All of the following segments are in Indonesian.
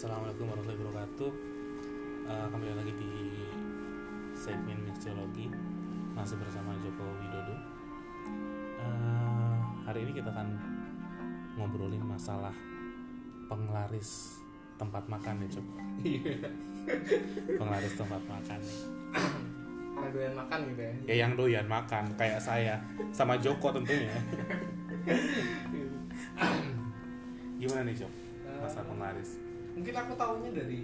Assalamualaikum warahmatullahi wabarakatuh. Eh, kembali lagi di segmen Mixologi masih bersama Joko Widodo. Eh, hari ini kita akan ngobrolin masalah penglaris tempat makan ya, Cok. penglaris tempat makan. nih. Karena doyan makan gitu ya. Ya yang doyan makan kayak saya sama Joko tentunya. Gimana nih, Cok? Masa penglaris. Mungkin aku tahunya dari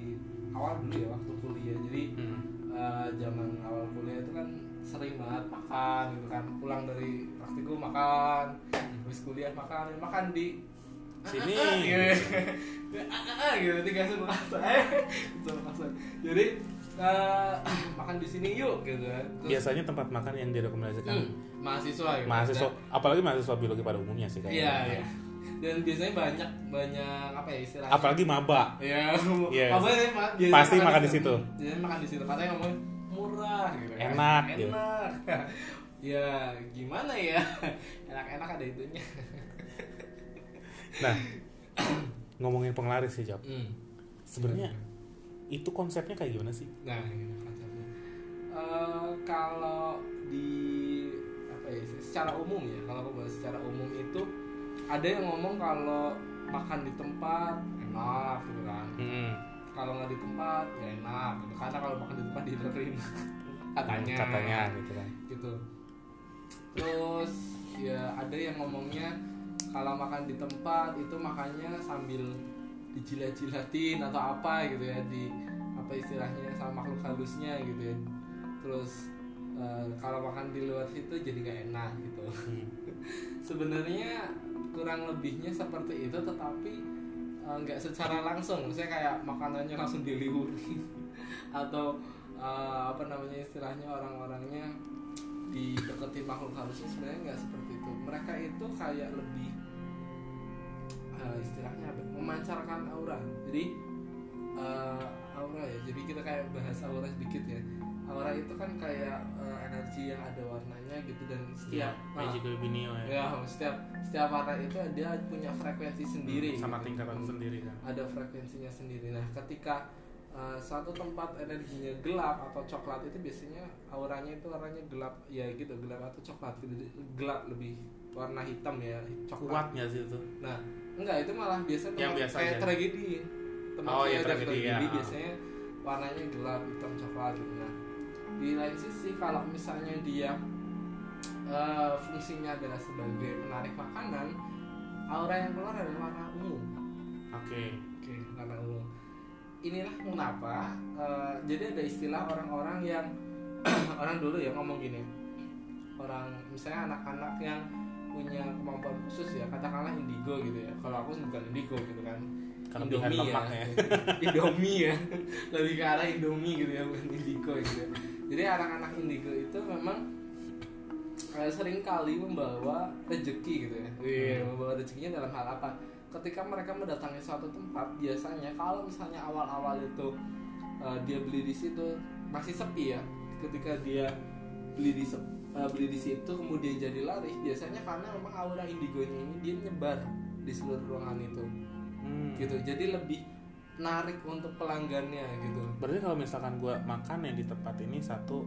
awal dulu ya waktu kuliah. Jadi Hmm. eh, zaman awal kuliah itu kan sering banget makan gitu kan. Pulang dari praktikum makan, habis kuliah makan, makan di Sini. Gitu. Gitu tiga gitu maksa jadi eh, makan di sini yuk gitu kan Terus, Biasanya tempat makan yang direkomendasikan hmm, mahasiswa gitu mahasiswa Dan- apalagi mahasiswa biologi pada umumnya sih kayaknya. iya iya dan biasanya banyak banyak apa ya istilahnya apalagi maba ya Yes. apa ma- biasanya Pasti makan di situ. biasanya makan di situ katanya ngomong murah gitu kan. Enak, gitu. enak ya gimana ya enak-enak ada itunya nah ngomongin penglaris sih Jap hmm. sebenarnya itu konsepnya kayak gimana sih Nah, konsepnya. Eh, kalau di apa ya secara umum ya, kalau aku bahas secara umum itu ada yang ngomong kalau makan di tempat enak gitu kan. Mm-mm. Kalau nggak di tempat ya enak gitu. Karena kalau makan di tempat didengerin katanya. katanya gitu kan Gitu. Terus ya ada yang ngomongnya kalau makan di tempat itu makannya sambil dijilat-jilatin atau apa gitu ya di apa istilahnya sama makhluk halusnya gitu ya terus eh, kalau makan di luar situ jadi gak enak gitu Hmm. sebenarnya kurang lebihnya seperti itu tetapi eh, nggak secara langsung. Misalnya kayak makanannya langsung diliwuri atau eh, apa namanya istilahnya orang-orangnya dideketin makhluk halusnya sebenarnya nggak seperti itu. Mereka itu kayak lebih eh, istilahnya apa? Memancarkan aura. Jadi eh, aura ya. Jadi kita kayak bahas aura sedikit ya aura itu kan kayak eh, energi yang ada warnanya gitu dan setiap nah, Magic Binio ya ya setiap setiap warna itu dia punya frekuensi sendiri sama gitu. tingkatan Hmm. sendiri kan ada frekuensinya sendiri nah ketika uh, suatu tempat energinya gelap atau coklat itu biasanya auranya itu warnanya gelap ya gitu gelap atau coklat gitu gelap lebih warna hitam ya coklat kuatnya sih itu nah enggak itu malah biasa Yang biasa kayak aja. tragedi tempat Oh, iya, kayak ada tragedi, ya. biasanya warnanya gelap hitam coklat gitu nah di lain sisi kalau misalnya dia eh, fungsinya adalah sebagai penarik makanan aura yang keluar adalah warna ungu. Oke. Oke warna ungu. Inilah mengapa eh, jadi ada istilah orang-orang yang orang dulu ya ngomong gini. Orang misalnya anak-anak yang punya kemampuan khusus ya katakanlah indigo gitu ya. Kalau aku bukan indigo gitu kan. Kelebihan Indomie ya. ya. Indomie ya. Lebih ke arah Indomie gitu ya bukan indigo gitu ya. Jadi anak-anak indigo itu memang eh, sering kali membawa rezeki gitu ya. Hmm. membawa rezekinya dalam hal apa? Ketika mereka mendatangi suatu tempat biasanya kalau misalnya awal-awal itu eh, dia beli di situ masih sepi ya. Ketika dia beli di eh, beli di situ kemudian jadi laris biasanya karena memang aura indigonya ini dia nyebar di seluruh ruangan itu. Hmm. gitu. Jadi lebih narik untuk pelanggannya gitu. Berarti kalau misalkan gua makan yang di tempat ini satu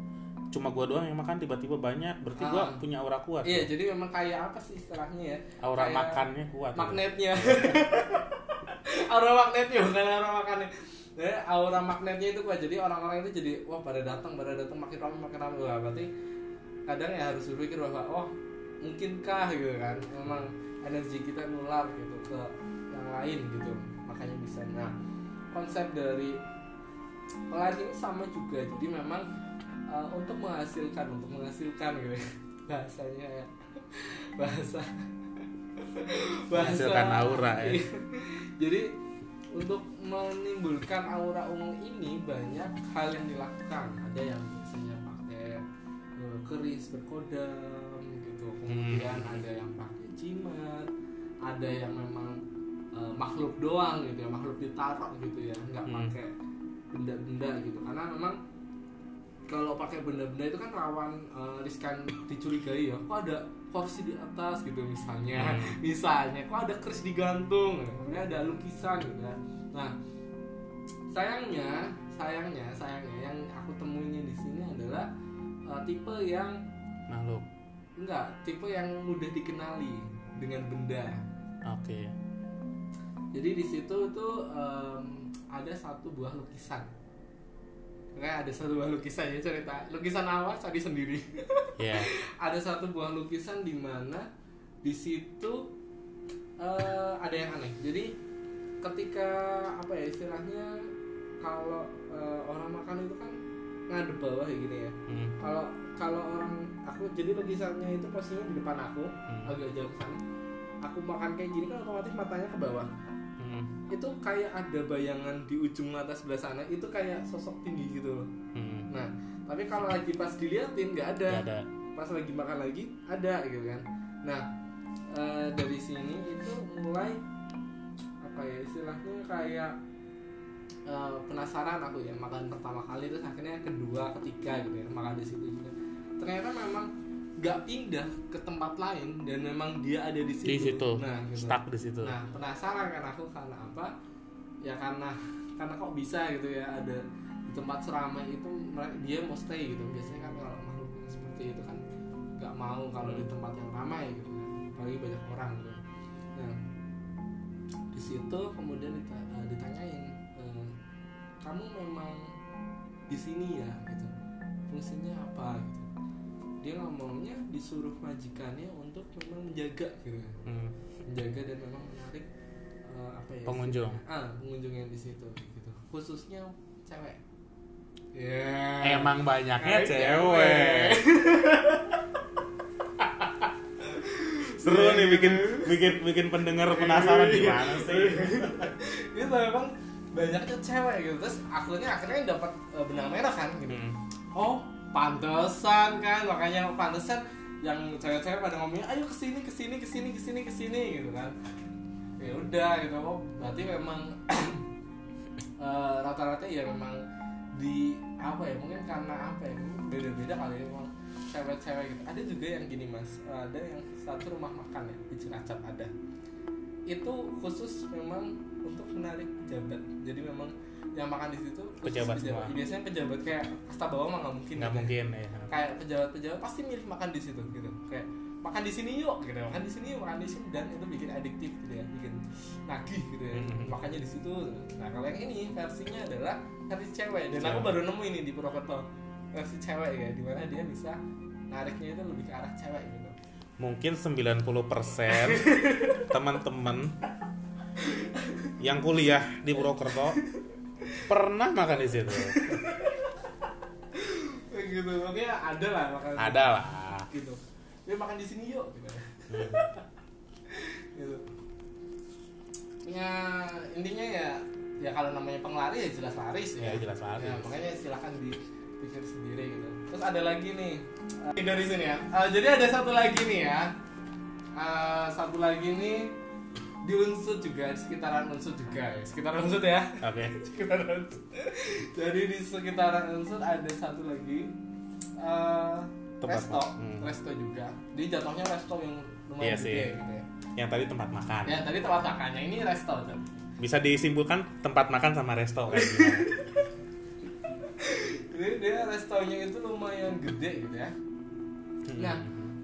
cuma gua doang yang makan tiba-tiba banyak berarti gua Ah. punya aura kuat iya jadi memang kayak apa sih istilahnya ya? Aura kayak makannya kuat gitu. magnetnya. Aura magnetnya bukan aura makannya. Ya, aura magnetnya itu kuat. Jadi orang-orang itu jadi wah pada datang pada datang makin ramai makin ramai. Wah berarti kadang ya harus berpikir bahwa oh mungkinkah gitu kan? Memang energi kita nular gitu ke yang lain gitu. Makanya bisa nah konsep dari pelaris ini sama juga jadi memang uh, untuk menghasilkan untuk menghasilkan gitu ya. bahasanya ya bahasa Menghasilkan aura ya. Iya. jadi untuk menimbulkan aura ungu ini banyak hal yang dilakukan ada yang biasanya pakai uh, keris berkodam gitu kemudian Hmm. ada yang pakai jimat ada yang memang uh, makhluk doang gitu ya makhluk ditaruh gitu ya nggak Hmm. pakai benda-benda gitu. Karena memang kalau pakai benda-benda itu kan rawan uh, riskan dicurigai ya. Kok ada kursi di atas gitu misalnya Hmm. misalnya. Kok ada keris digantung kemudian ada lukisan gitu kan nah sayangnya sayangnya sayangnya yang aku temuinnya di sini adalah uh, tipe yang makhluk. Enggak tipe yang mudah dikenali dengan benda. Oke jadi di situ tuh em, ada satu buah lukisan. Kayak ada satu buah lukisan ya cerita. Lukisan apa tadi sendiri. Ya ada satu buah lukisan di mana di situ eh, ada yang aneh. Jadi ketika apa ya istilahnya kalau eh, orang makan itu kan ngadep bawah ya gini ya. Hmm, kalau kalau orang aku jadi lukisannya itu posisinya di depan aku Hmm. agak jauh ke sana. Aku makan kayak gini kan otomatis matanya ke bawah hmm, itu kayak ada bayangan di ujung mata sebelah sana itu kayak sosok tinggi gitu loh. Hmm. nah tapi kalau lagi pas diliatin nggak ada. Ada. Pas lagi makan lagi ada gitu kan. Nah eh, dari sini itu mulai apa ya istilahnya kayak eh, penasaran aku ya makan pertama kali terus akhirnya kedua ketiga gitu ya makan di situ juga. Ternyata memang nggak pindah ke tempat lain dan memang dia ada di situ di situ nah gitu. stuck di situ Nah penasaran kan aku karena apa? Ya karena karena kok bisa gitu ya ada di tempat seramai itu dia mau stay gitu. Biasanya kan kalau makhluk seperti itu kan nggak mau kalau di tempat yang ramai gitu kan. Apalagi banyak orang gitu. Nah di situ kemudian eh, ditanyain eh, kamu memang di sini ya gitu. Fungsinya apa gitu. Dia ngomongnya disuruh majikannya untuk memang menjaga gitu Hmm, menjaga dan memang menarik eh, apa ya Pengunjung. ah pengunjung yang di situ gitu. Khususnya cewek. Ya emang banyaknya Ay, cewek. Seru nih bikin bikin bikin pendengar penasaran gimana sih? Itu memang banyaknya cewek gitu. Terus akhirnya akhirnya dapat eh, benang merah kan gitu. Hmm, oh pantesan kan makanya pantesan yang cewek-cewek pada ngomongnya ayo ke sini ke sini ke sini ke sini ke sini gitu kan. Ya udah gitu oh berarti memang eh, rata-rata ya memang di apa ya mungkin karena apa ya beda-beda kali ya memang cewek-cewek gitu. Ada juga yang gini mas ada yang satu rumah makan ya di Cilacap ada. Itu khusus memang untuk menarik pejabat. Jadi memang yang makan di situ Pejabat semua. biasanya pejabat kayak kasta bawah mah nggak mungkin nggak gitu. mungkin ya kayak pejabat-pejabat pasti milih makan di situ gitu kayak makan di sini yuk gitu makan di sini yuk makan di sini dan itu bikin adiktif gitu ya bikin nagih gitu ya Mhm. makanya di situ nah kalau yang ini versinya adalah versi cewek dan aku Cewek. baru nemu ini di Purwokerto versi cewek ya di mana dia bisa nariknya itu lebih ke arah cewek gitu mungkin 90% teman-teman yang kuliah di Purwokerto pernah makan di situ. Gitu makanya ada lah makan. Ada lah. Gitu. Dia makan di sini yuk gitu. Hmm. gitu. Ya intinya ya ya kalau namanya penglari ya jelas laris ya, Ya, jelas laris. Ya, makanya silakan dipikir sendiri gitu. Terus ada lagi nih eh, dari sini ya. Eh, jadi ada satu lagi nih ya. Eh, satu lagi nih di unsur juga di sekitaran unsur juga ya sekitaran unsur ya oke sekitaran unsur. jadi di sekitaran unsur ada satu lagi eh, Tempat resto. Hmm. resto juga dia jatuhnya resto yang lumayan Iya sih. gede gitu ya yang tadi tempat makan ya tadi tempat makannya ini resto bisa disimpulkan tempat makan sama resto kayak jadi dia restonya itu lumayan gede gitu ya Hmm. nah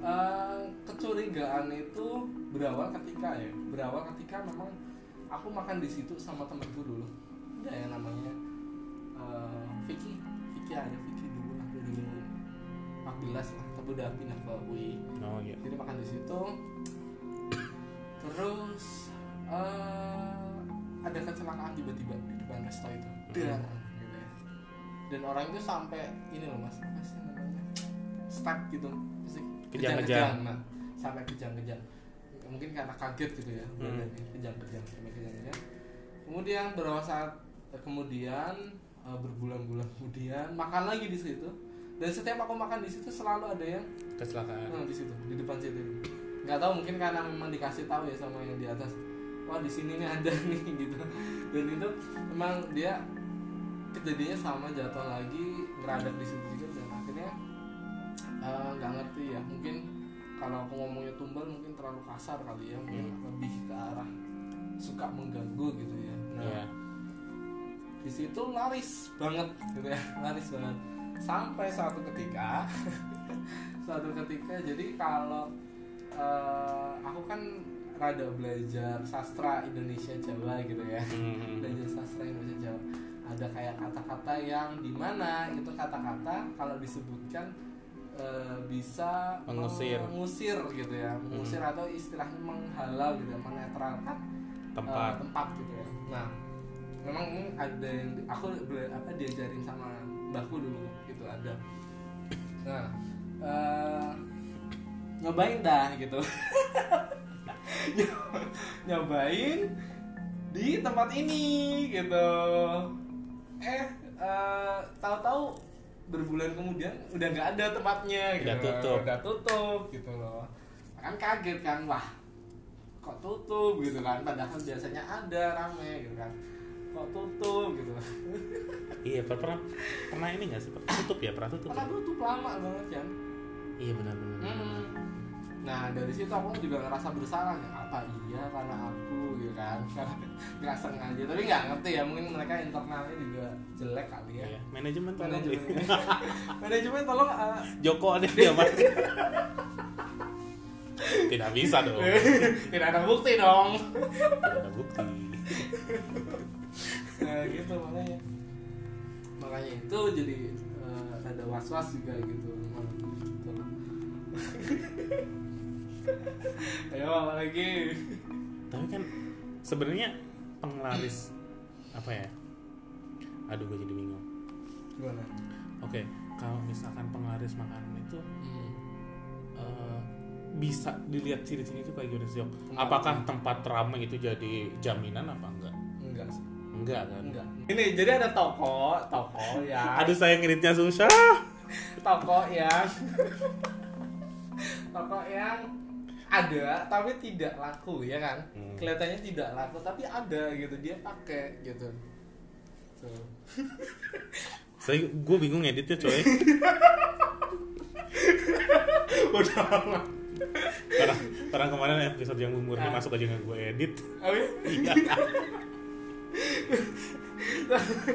eh, kecurigaan itu berawal ketika ya berawal ketika memang aku makan di situ sama temanku dulu. Ada yang namanya eh, Vicky Vicky ada Vicky dulu lah 2014 lah tapi udah pindah ke UI oh iya. Jadi makan di situ. Terus eh, ada kecelakaan tiba-tiba di depan resto itu. Dan gitu ya. Dan orang itu sampai ini loh mas apa sih namanya? Stuck gitu Apa sih? Kejang-kejang. nah sampai kejang-kejang mungkin karena kaget gitu ya Hmm. kejang-kejang sampai kejang-kejang kemudian beberapa saat eh, kemudian eh, berbulan-bulan kemudian makan lagi di situ dan setiap aku makan di situ selalu ada yang kecelakaan Nah, di situ, di depan situ. Nggak tahu mungkin karena memang dikasih tahu ya sama yang di atas. Wah, di sini nih ada nih gitu. Dan itu memang dia kejadiannya sama jatuh lagi ngeradap di situ juga eh, nggak ngerti ya. Mungkin kalau aku ngomongnya tumbal mungkin terlalu kasar kali ya. Mungkin lebih ke arah suka mengganggu gitu ya. Nah, Iya. di situ laris banget gitu ya laris banget sampai suatu ketika suatu ketika jadi kalau eh, aku kan rada belajar sastra Indonesia Jawa gitu ya Hmm. belajar sastra Indonesia Jawa ada kayak kata-kata yang di mana itu kata-kata kalau disebutkan eh, bisa Mengusir. mengusir gitu ya. Mengusir atau istilahnya menghalau gitu ya, menetralkan tempat eh, tempat. gitu ya. Nah memang ini ada yang aku apa diajarin sama mbahku dulu gitu ada. Nah eh, nyobain dah gitu. Nyobain di tempat ini gitu. Eh eh, tahu-tahu berbulan kemudian udah nggak ada tempatnya gitu Udah tutup. udah tutup gitu loh kan kaget kan wah kok tutup gitu kan padahal biasanya ada rame gitu kan kok tutup gitu iya per- pernah pernah ini nggak sih pernah tutup ya pernah tutup ya? tutup lama banget kan iya benar benar benar, benar. Hmm. Nah dari situ aku juga ngerasa bersalah ya apa iya karena aku gitu kan. Nggak sengaja tapi nggak ngerti ya mungkin mereka internalnya juga jelek kali ya. Iya, manajemen tolong manajemen. manajemen tolong uh, Joko ada dia tidak bisa dong. Tidak ada bukti dong. Tidak ada bukti. Nah gitu makanya. Makanya itu jadi uh, ada was was juga gitu. Gitu. ayo apa lagi. Tapi kan sebenarnya penglaris apa ya? Aduh gue jadi bingung. Gimana? Oke kalau misalkan penglaris makanan itu hmm. eh, bisa dilihat ciri-ciri itu kayak gimana sih apakah tempat ramai itu jadi jaminan apa enggak? Enggak sih. Enggak kan? Enggak. Ini jadi ada toko toko ya. Aduh saya ngiritnya susah. Toko yang toko yang ada tapi tidak laku ya kan Hmm. kelihatannya tidak laku tapi ada gitu dia pakai gitu Tuh. saya gue bingung editnya coy udah lama orang orang kemarin episode yang umurnya Ah. masuk aja nggak gue edit Apa ya? Iya.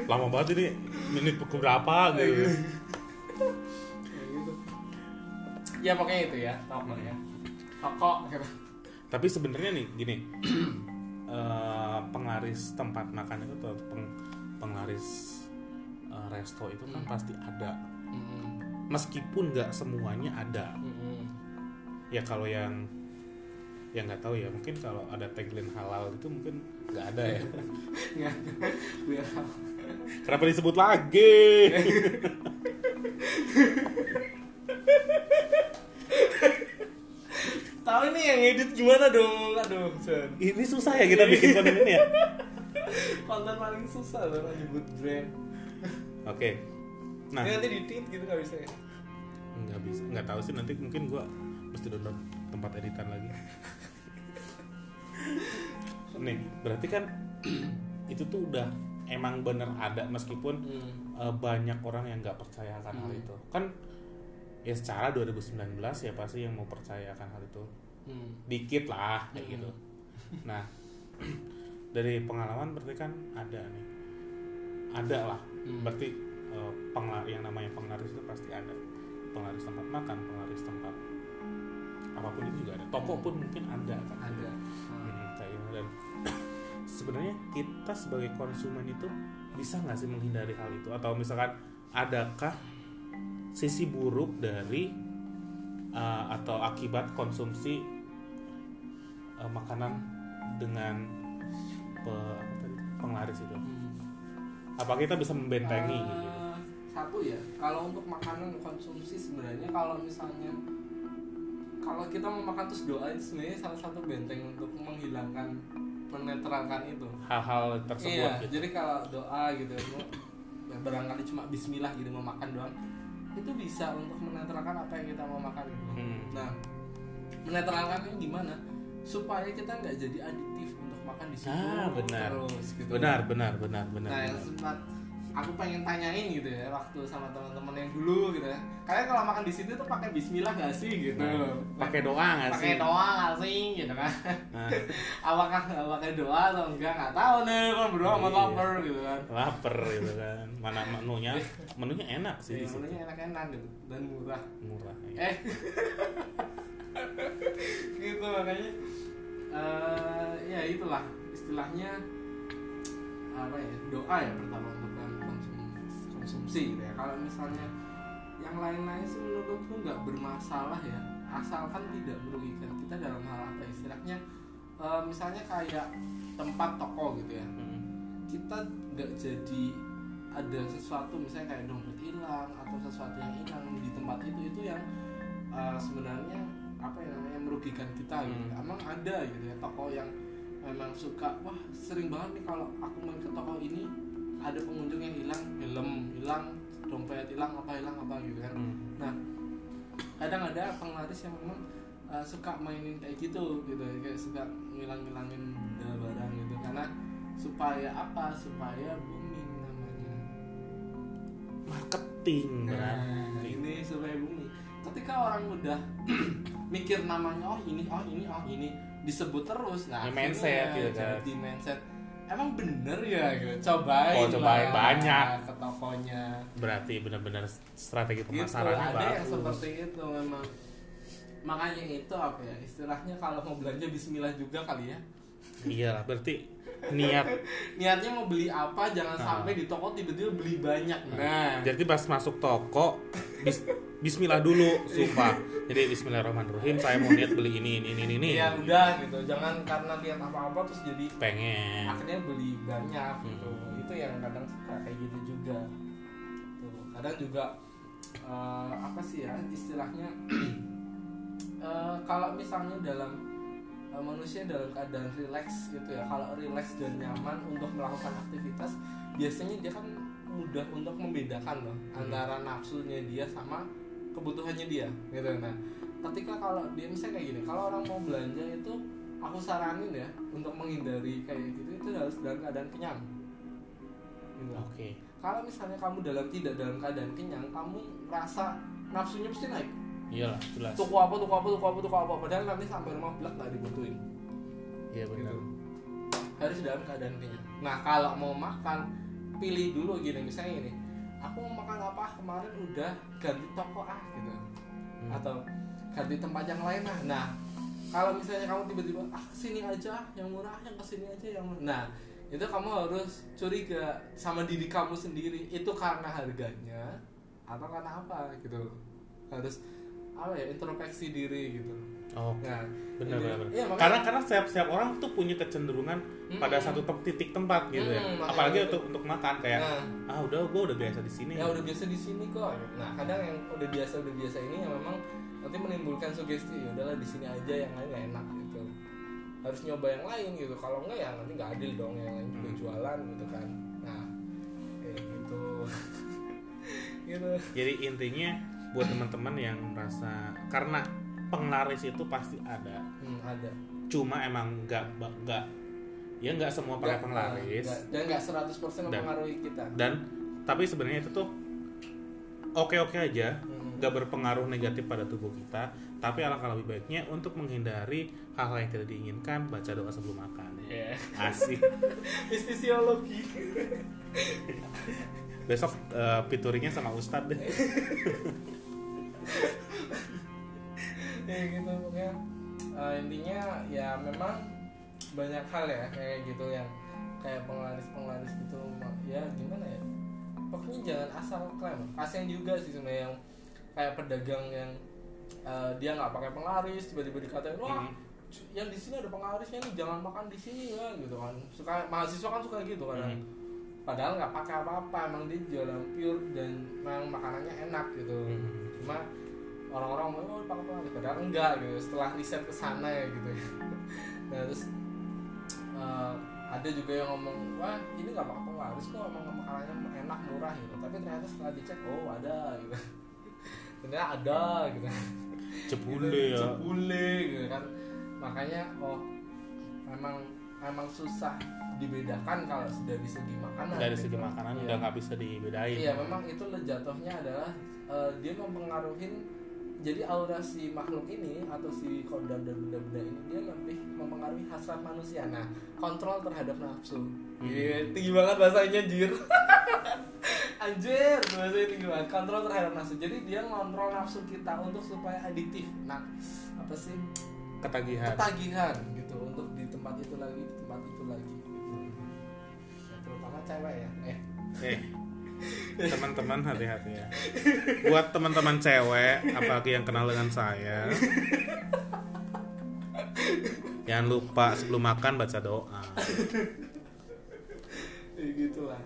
lama banget ini menit berapa gitu gitu. ya pokoknya itu ya toko ya toko gitu. tapi sebenarnya nih gini. Eh, penglaris tempat makan itu atau peng- penglaris eh, resto itu kan pasti ada. Mm-mm. meskipun nggak semuanya ada. Mm-mm. ya kalau yang yang nggak tahu ya mungkin kalau ada tagline halal itu mungkin nggak ada ya. Kenapa disebut lagi tahu ini yang edit gimana dong? Aduh ini susah ya kita bikin konten ini ya? Konten paling susah loh nyebut brand. Oke. Nah. Ini nanti di tweet gitu nggak bisa ya? Nggak bisa. Nggak tahu sih nanti mungkin gua mesti download tempat editan lagi. Nih berarti kan itu tuh udah emang bener ada meskipun Hmm. eh, banyak orang yang nggak percaya akan hal Hmm. itu. Kan ya secara 2019 ya pasti yang mau percaya akan hal itu Hmm. dikit lah kayak Hmm. gitu nah dari pengalaman berarti kan ada nih. Ada lah. Hmm. berarti eh, penglar yang namanya penglaris itu pasti ada. Penglaris tempat makan penglaris tempat apa pun itu juga ada. Toko pun mungkin ada kan? Ada. Hmm, kayak gitu. dan sebenarnya kita sebagai konsumen itu bisa nggak sih menghindari hal itu? Atau misalkan adakah sisi buruk dari uh, atau akibat konsumsi uh, makanan dengan pe- penglaris itu. Hmm. apa kita bisa membentengi Eh, gitu satu ya kalau untuk makanan konsumsi sebenarnya kalau misalnya kalau kita mau makan terus doa itu sebenarnya salah satu benteng untuk menghilangkan menetralkan itu. Hal-hal tersebut iya gitu. jadi kalau doa gitu ya barangkali cuma Bismillah gitu mau makan doang itu bisa untuk menetralkan apa yang kita mau makan gitu. Hmm. nah menetralkannya gimana supaya kita nggak jadi adiktif untuk makan di situ ah benar terus gitu benar benar benar benar nah yang benar. sempat aku pengen tanyain gitu ya waktu sama teman-teman yang dulu gitu ya. Kalian kalau makan di situ tuh pakai Bismillah gak sih gitu? Nah, pakai doa nggak sih? pakai doa nggak sih gitu kan? Nah, apakah pakai doa atau enggak? Nggak tahu nih kan berdoa sama Iya. lapar gitu kan. Lapar gitu kan. Mana menunya? Menunya enak sih di situ. menunya enak-enak gitu dan murah. Murah ya. eh. Gitu makanya. Eh ya itulah istilahnya apa ya doa ya pertama untuk konsumsi gitu ya kalau misalnya yang lain-lain sih menurutku nggak bermasalah ya asalkan tidak merugikan kita dalam hal apa istilahnya eh, misalnya kayak tempat toko gitu ya Mm. kita nggak jadi ada sesuatu misalnya kayak dompet hilang atau sesuatu yang hilang di tempat itu itu yang uh, sebenarnya apa ya namanya merugikan kita gitu. Hmm. Emang ada gitu ya toko yang memang suka wah sering banget nih kalau aku main ke toko ini ada pengunjung yang hilang helm hilang dompet hilang apa hilang apa gitu kan. Mm. Nah kadang ada penglaris yang memang uh, suka mainin kayak gitu gitu. Ya, kayak suka ngilang-ngilangin barang gitu. Karena supaya apa? Supaya booming namanya. Marketing nah berarti. ini supaya booming. Ketika orang udah mikir namanya oh ini oh ini oh ini disebut terus. Nah Ya, mindset gitu kan. jadi mindset emang bener ya gitu. Cobain Oh, cobain lah banyak. ke tokonya. Berarti benar-benar strategi gitu pemasarannya ada yang seperti itu memang. Makanya itu apa ya istilahnya kalau mau belanja Bismillah juga kali ya. Iya berarti niat. Niatnya mau beli apa jangan Nah. sampai di toko tiba-tiba beli banyak. Nah. Jadi pas masuk toko bis- Bismillah dulu sumpah. Jadi Bismillahirrahmanirrahim saya mau niat beli ini ini ini ini. Ya udah gitu jangan karena lihat apa-apa terus jadi pengen. akhirnya beli banyak gitu. Hmm. itu yang kadang suka kayak gitu juga. Tuh, kadang juga eh, apa sih ya istilahnya? Eh, kalau misalnya dalam eh, manusia dalam keadaan relax gitu ya. Kalau relax dan nyaman untuk melakukan aktivitas biasanya dia kan mudah untuk membedakan loh Hmm. antara nafsunya dia sama kebutuhannya dia gitu. Nah ketika kalau dia misalnya kayak gini kalau orang mau belanja itu aku saranin ya untuk menghindari kayak gitu itu harus dalam keadaan kenyang. Gitu. oke. Kalau misalnya kamu dalam tidak dalam keadaan kenyang kamu rasa nafsunya pasti naik iyalah jelas. Tuku apa tuku apa tuku apa tuku apa. Padahal nanti sampai rumah belak nggak dibutuhin. Iya benar. Gitu. harus dalam keadaan kenyang nah kalau mau makan pilih dulu gini. Misalnya ini aku mau makan apa? Kemarin udah ganti toko ah gitu. Hmm. atau ganti tempat yang lain ah. Nah kalau misalnya kamu tiba-tiba ah ke sini aja yang murah yang ke sini aja yang murah. Nah itu kamu harus curiga sama diri kamu sendiri. Itu karena harganya atau karena apa gitu. Harus apa ya introspeksi diri gitu. Oke nah benar benar iya, makanya- karena karena setiap setiap orang tuh punya kecenderungan pada Mm-mm. satu tem- titik tempat gitu ya. Mm, makanya apalagi itu. untuk untuk makan kayak Nah. ah udah gue udah biasa di sini. Ya udah biasa di sini kok. Nah kadang yang udah biasa udah biasa ini yang memang nanti menimbulkan sugesti ya udahlah di sini aja yang lain gak enak gitu. Harus nyoba yang lain gitu. Kalau enggak ya nanti nggak adil dong yang lain juga Hmm. jualan gitu kan. Nah kayak gitu. Gitu. Jadi intinya buat teman-teman yang merasa karena penglaris itu pasti ada. Hmm, ada. Cuma emang nggak nggak ya nggak semua pakai penglaris. dan nggak 100% Dan- mempengaruhi kita. dan tapi sebenarnya itu tuh oke oke aja Hmm. nggak berpengaruh negatif pada tubuh kita tapi alangkah lebih baiknya untuk menghindari hal-hal yang tidak diinginkan baca doa sebelum makan. Iya. asik. Istisiologi besok eh, piturinya sama Ustadz deh ya gitu pokoknya eh, intinya ya memang banyak hal ya kayak gitu yang kayak penglaris penglaris gitu ya gimana ya pokoknya jangan asal klaim kasian juga sih sebenarnya yang kayak pedagang yang eh, dia nggak pakai penglaris tiba-tiba dikatain wah Mhm. yang di sini ada penglarisnya nih jangan makan di sini ya gitu kan suka mahasiswa kan suka gitu kan Mhm. padahal nggak pakai apa-apa emang dia jualan pure dan memang makanannya enak gitu Mhm. Cuma orang-orang ngomong oh penglaris padahal enggak gitu. Setelah riset ke sana ya gitu nah terus eh, ada juga yang ngomong wah ini nggak pakai penglaris kok emang makanannya enak murah gitu. Tapi ternyata setelah dicek oh ada gitu. Ternyata ada gitu. Cepule Gitu, ya. Cepule gitu kan. Makanya oh memang emang susah dibedakan kalau dari segi makanan dari gitu. segi makanan Iya. udah nggak bisa dibedain Iya memang itu jatuhnya adalah eh, dia mempengaruhi jadi aura si makhluk ini atau si kodam dan benda-benda ini dia lebih mempengaruhi hasrat manusia. Nah kontrol terhadap nafsu. Iya tinggi banget bahasanya anjir. anjir bahasanya tinggi banget. Kontrol terhadap nafsu. Jadi dia ngontrol nafsu kita untuk supaya aditif. Nah apa sih ketagihan ketagihan gitu untuk tempat itu lagi di tempat itu lagi. Ya, terutama cewek ya. Eh eh teman-teman hati-hati ya buat teman-teman cewek apalagi yang kenal dengan saya jangan lupa sebelum makan baca doa ya gitulah.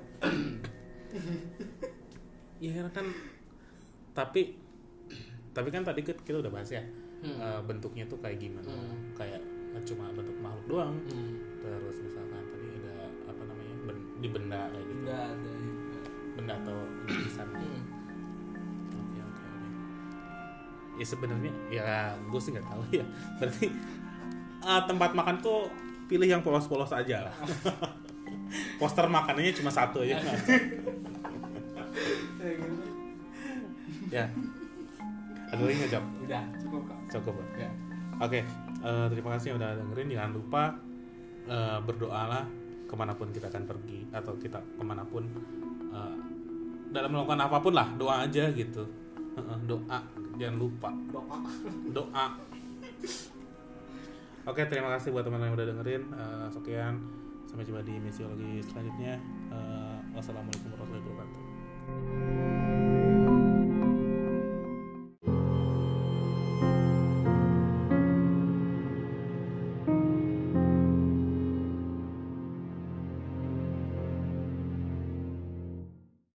Iya kan tapi tapi kan tadi kita kita udah bahas ya Hmm. eh, bentuknya tuh kayak gimana Hmm. kayak cuma bentuk makhluk doang Hmm. terus misalkan tadi ada apa namanya ben- di benda kayak gitu Nggak ada juga. benda atau lukisan Hmm. oke oke oke ya sebenarnya ya gue sih nggak tahu ya berarti eh, tempat makan tuh pilih yang polos-polos aja lah poster makanannya cuma satu aja Ya ya ada lagi nggak? Udah, cukup kok. cukup? Ya. Oke, eh, terima kasih yang udah dengerin. Jangan lupa eh, berdoalah ke mana pun kita akan pergi atau kita ke mana pun eh, dalam melakukan apa pun lah doa aja gitu. Heeh, doa, jangan lupa Doa. doa. Oke, terima kasih buat teman-teman yang udah dengerin. Eh, sekian, sampai jumpa di misiologi selanjutnya. Eh, wassalamualaikum warahmatullahi wabarakatuh.